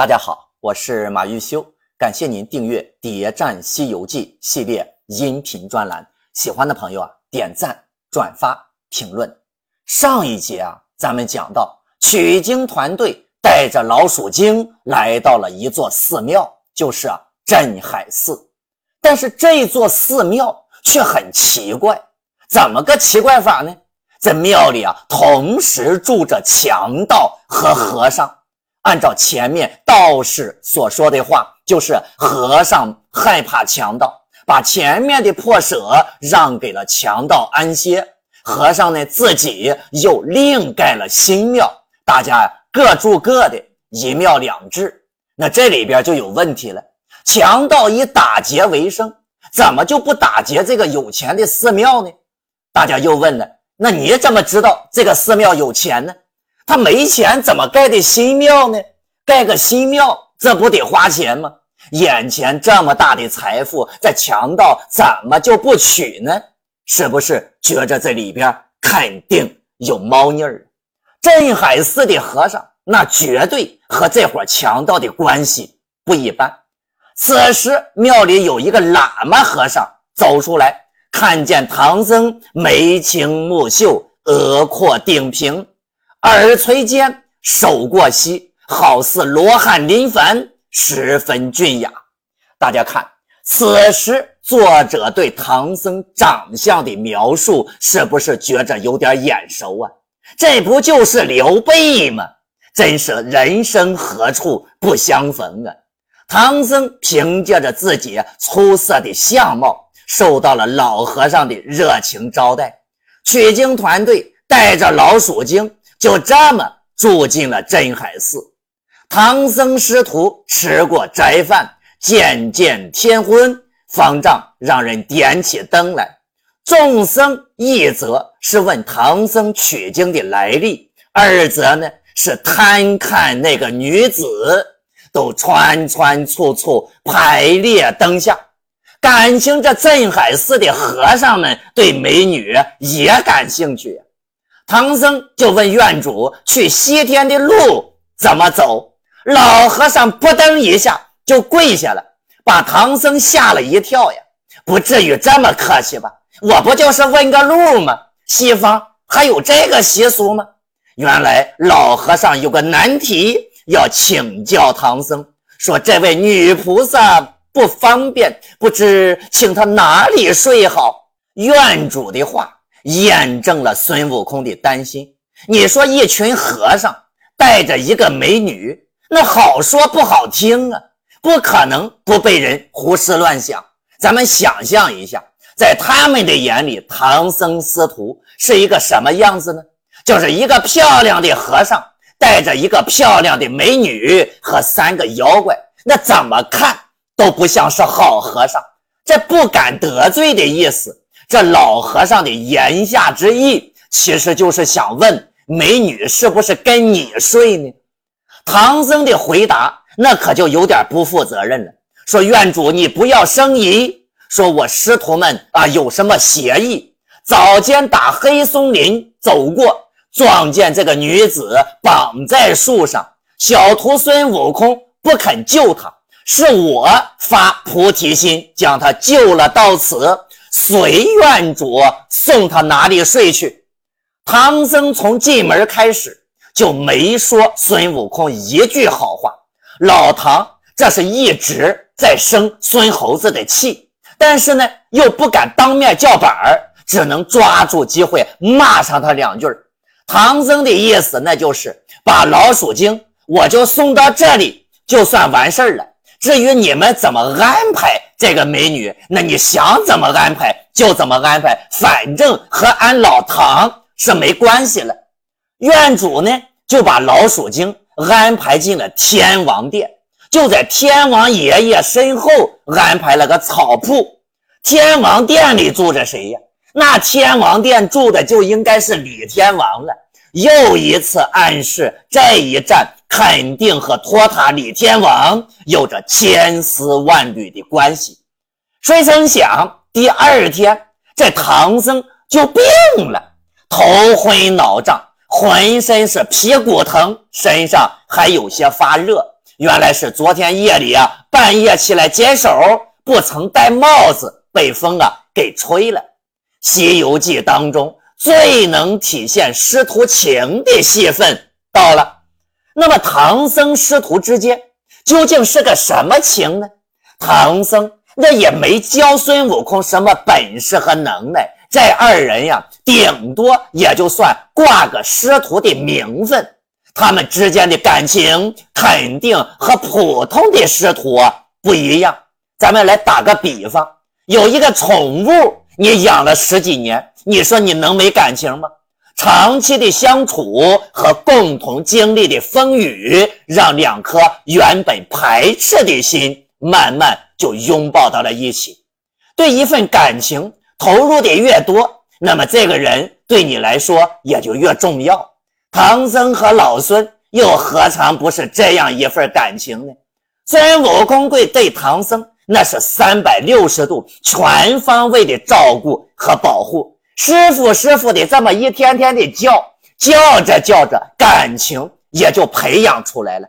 大家好，我是马玉修，感谢您订阅《谍战西游记》系列音频专栏。喜欢的朋友啊，点赞、转发、评论。上一节啊，咱们讲到取经团队带着老鼠精来到了一座寺庙，就是啊镇海寺。但是这座寺庙却很奇怪，怎么个奇怪法呢？在庙里啊，同时住着强盗和和尚。按照前面道士所说的话，就是和尚害怕强盗，把前面的破舍让给了强盗安歇。和尚呢，自己又另盖了新庙，大家各住各的，一庙两制。那这里边就有问题了。强盗以打劫为生，怎么就不打劫这个有钱的寺庙呢？大家又问了，那你怎么知道这个寺庙有钱呢？他没钱怎么盖的新庙呢？盖个新庙，这不得花钱吗？眼前这么大的财富，这强盗怎么就不取呢？是不是觉着这里边肯定有猫腻儿？镇海寺的和尚那绝对和这伙强盗的关系不一般。此时庙里有一个喇嘛和尚走出来，看见唐僧眉清目秀，额阔顶平。耳垂肩，手过膝，好似罗汉临凡，十分俊雅。大家看，此时作者对唐僧长相的描述，是不是觉着有点眼熟啊？这不就是刘备吗？真是人生何处不相逢啊！唐僧凭借着自己出色的相貌，受到了老和尚的热情招待。取经团队带着老鼠精。就这么住进了镇海寺。唐僧师徒吃过斋饭，渐渐天昏，方丈让人点起灯来。众僧一则是问唐僧取经的来历，二则呢是贪看那个女子，都穿穿簇簇排列灯下。感情这镇海寺的和尚们对美女也感兴趣。唐僧就问院主：“去西天的路怎么走？”老和尚扑噔一下就跪下了，把唐僧吓了一跳呀！不至于这么客气吧？我不就是问个路吗？西方还有这个习俗吗？原来老和尚有个难题要请教唐僧，说这位女菩萨不方便，不知请她哪里睡好？院主的话。验证了孙悟空的担心。你说一群和尚带着一个美女，那好说不好听啊，不可能不被人胡思乱想。咱们想象一下，在他们的眼里，唐僧师徒是一个什么样子呢？就是一个漂亮的和尚带着一个漂亮的美女和三个妖怪，那怎么看都不像是好和尚。这不敢得罪的意思。这老和尚的言下之意，其实就是想问美女是不是跟你睡呢？唐僧的回答那可就有点不负责任了。说院主你不要生疑，说我师徒们啊有什么邪意？早间打黑松林走过，撞见这个女子绑在树上，小徒孙悟空不肯救她，是我发菩提心将她救了到此。随院主送他哪里睡去？唐僧从进门开始就没说孙悟空一句好话。老唐这是一直在生孙猴子的气，但是呢又不敢当面叫板儿，只能抓住机会骂上他两句。唐僧的意思那就是把老鼠精我就送到这里，就算完事儿了。至于你们怎么安排这个美女，那你想怎么安排就怎么安排，反正和俺老唐是没关系了。院主呢就把老鼠精安排进了天王殿，就在天王爷爷身后安排了个草铺。天王殿里住着谁呀？那天王殿住的就应该是李天王了。又一次暗示这一战。肯定和托塔李天王有着千丝万缕的关系。谁曾想，第二天这唐僧就病了，头昏脑胀，浑身是皮骨疼，身上还有些发热，原来是昨天夜里啊，半夜起来解手，不曾戴帽子，被风啊给吹了。《西游记》当中最能体现师徒情的戏份到了。那么唐僧师徒之间究竟是个什么情呢？唐僧那也没教孙悟空什么本事和能耐，这二人呀，顶多也就算挂个师徒的名分。他们之间的感情肯定和普通的师徒不一样。咱们来打个比方，有一个宠物，你养了十几年，你说你能没感情吗？长期的相处和共同经历的风雨，让两颗原本排斥的心慢慢就拥抱到了一起。对一份感情投入的越多，那么这个人对你来说也就越重要。唐僧和老孙又何尝不是这样一份感情呢？孙悟空对对唐僧那是三百六十度全方位的照顾和保护，师傅师傅的这么一天天的叫，叫着叫着，感情也就培养出来了。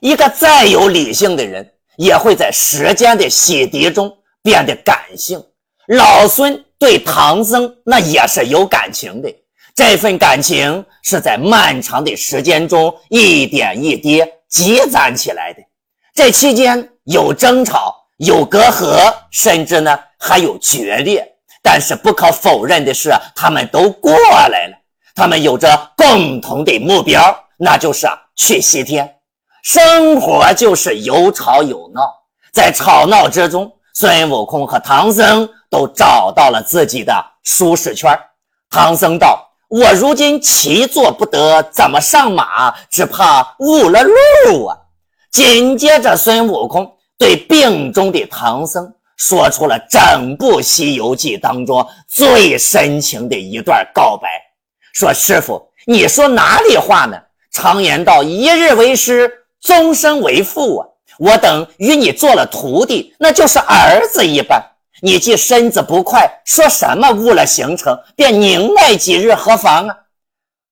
一个再有理性的人，也会在时间的洗涤中变得感性。老孙对唐僧那也是有感情的。这份感情是在漫长的时间中一点一滴积攒起来的，这期间有争吵，有隔阂，甚至呢还有决裂。但是不可否认的是，他们都过来了。他们有着共同的目标，那就是去西天。生活就是有吵有闹，在吵闹之中，孙悟空和唐僧都找到了自己的舒适圈。唐僧道。我如今骑坐不得，怎么上马？只怕误了路啊！紧接着，孙悟空对病中的唐僧说出了整部《西游记》当中最深情的一段告白：“说师傅，你说哪里话呢？常言道，一日为师，终身为父啊！我等与你做了徒弟，那就是儿子一般。”你既身子不快，说什么误了行程，便宁耐几日何妨啊？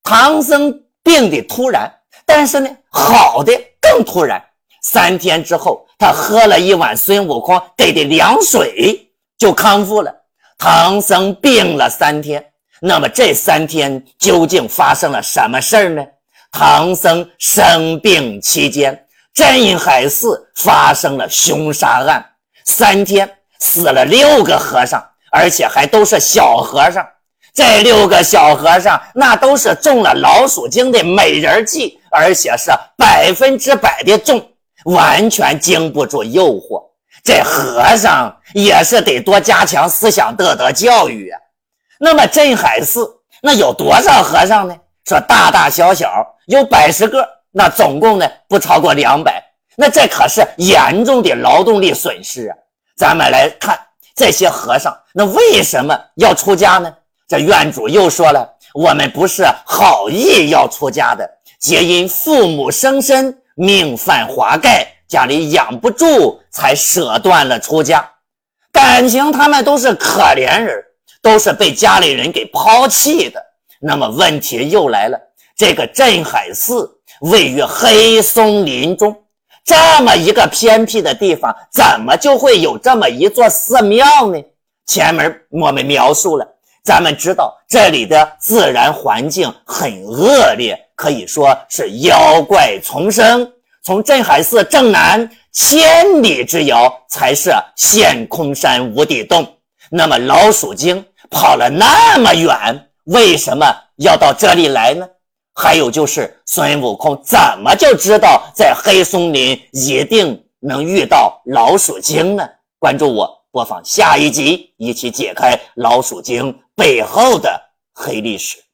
唐僧病的突然，但是呢，好的更突然。三天之后，他喝了一碗孙悟空给的凉水，就康复了。唐僧病了三天，那么这三天究竟发生了什么事儿呢？唐僧生病期间，镇海寺发生了凶杀案，三天。死了六个和尚，而且还都是小和尚。这六个小和尚那都是中了老鼠精的美人计，而且是百分之百的中，完全经不住诱惑。这和尚也是得多加强思想道德教育啊。那么镇海寺那有多少和尚呢？说大大小小有百十个，那总共呢不超过两百。那这可是严重的劳动力损失啊。咱们来看这些和尚，那为什么要出家呢？这院主又说了，我们不是好意要出家的，皆因父母生身，命犯华盖，家里养不住，才舍断了出家。感情他们都是可怜人，都是被家里人给抛弃的。那么问题又来了，这个镇海寺位于黑松林中。这么一个偏僻的地方，怎么就会有这么一座寺庙呢？前面我们描述了，咱们知道这里的自然环境很恶劣，可以说是妖怪丛生。从镇海寺正南千里之遥，才是陷空山无底洞。那么老鼠精跑了那么远，为什么要到这里来呢？还有就是孙悟空怎么就知道在黑松林一定能遇到老鼠精呢？关注我，播放下一集，一起解开老鼠精背后的黑历史。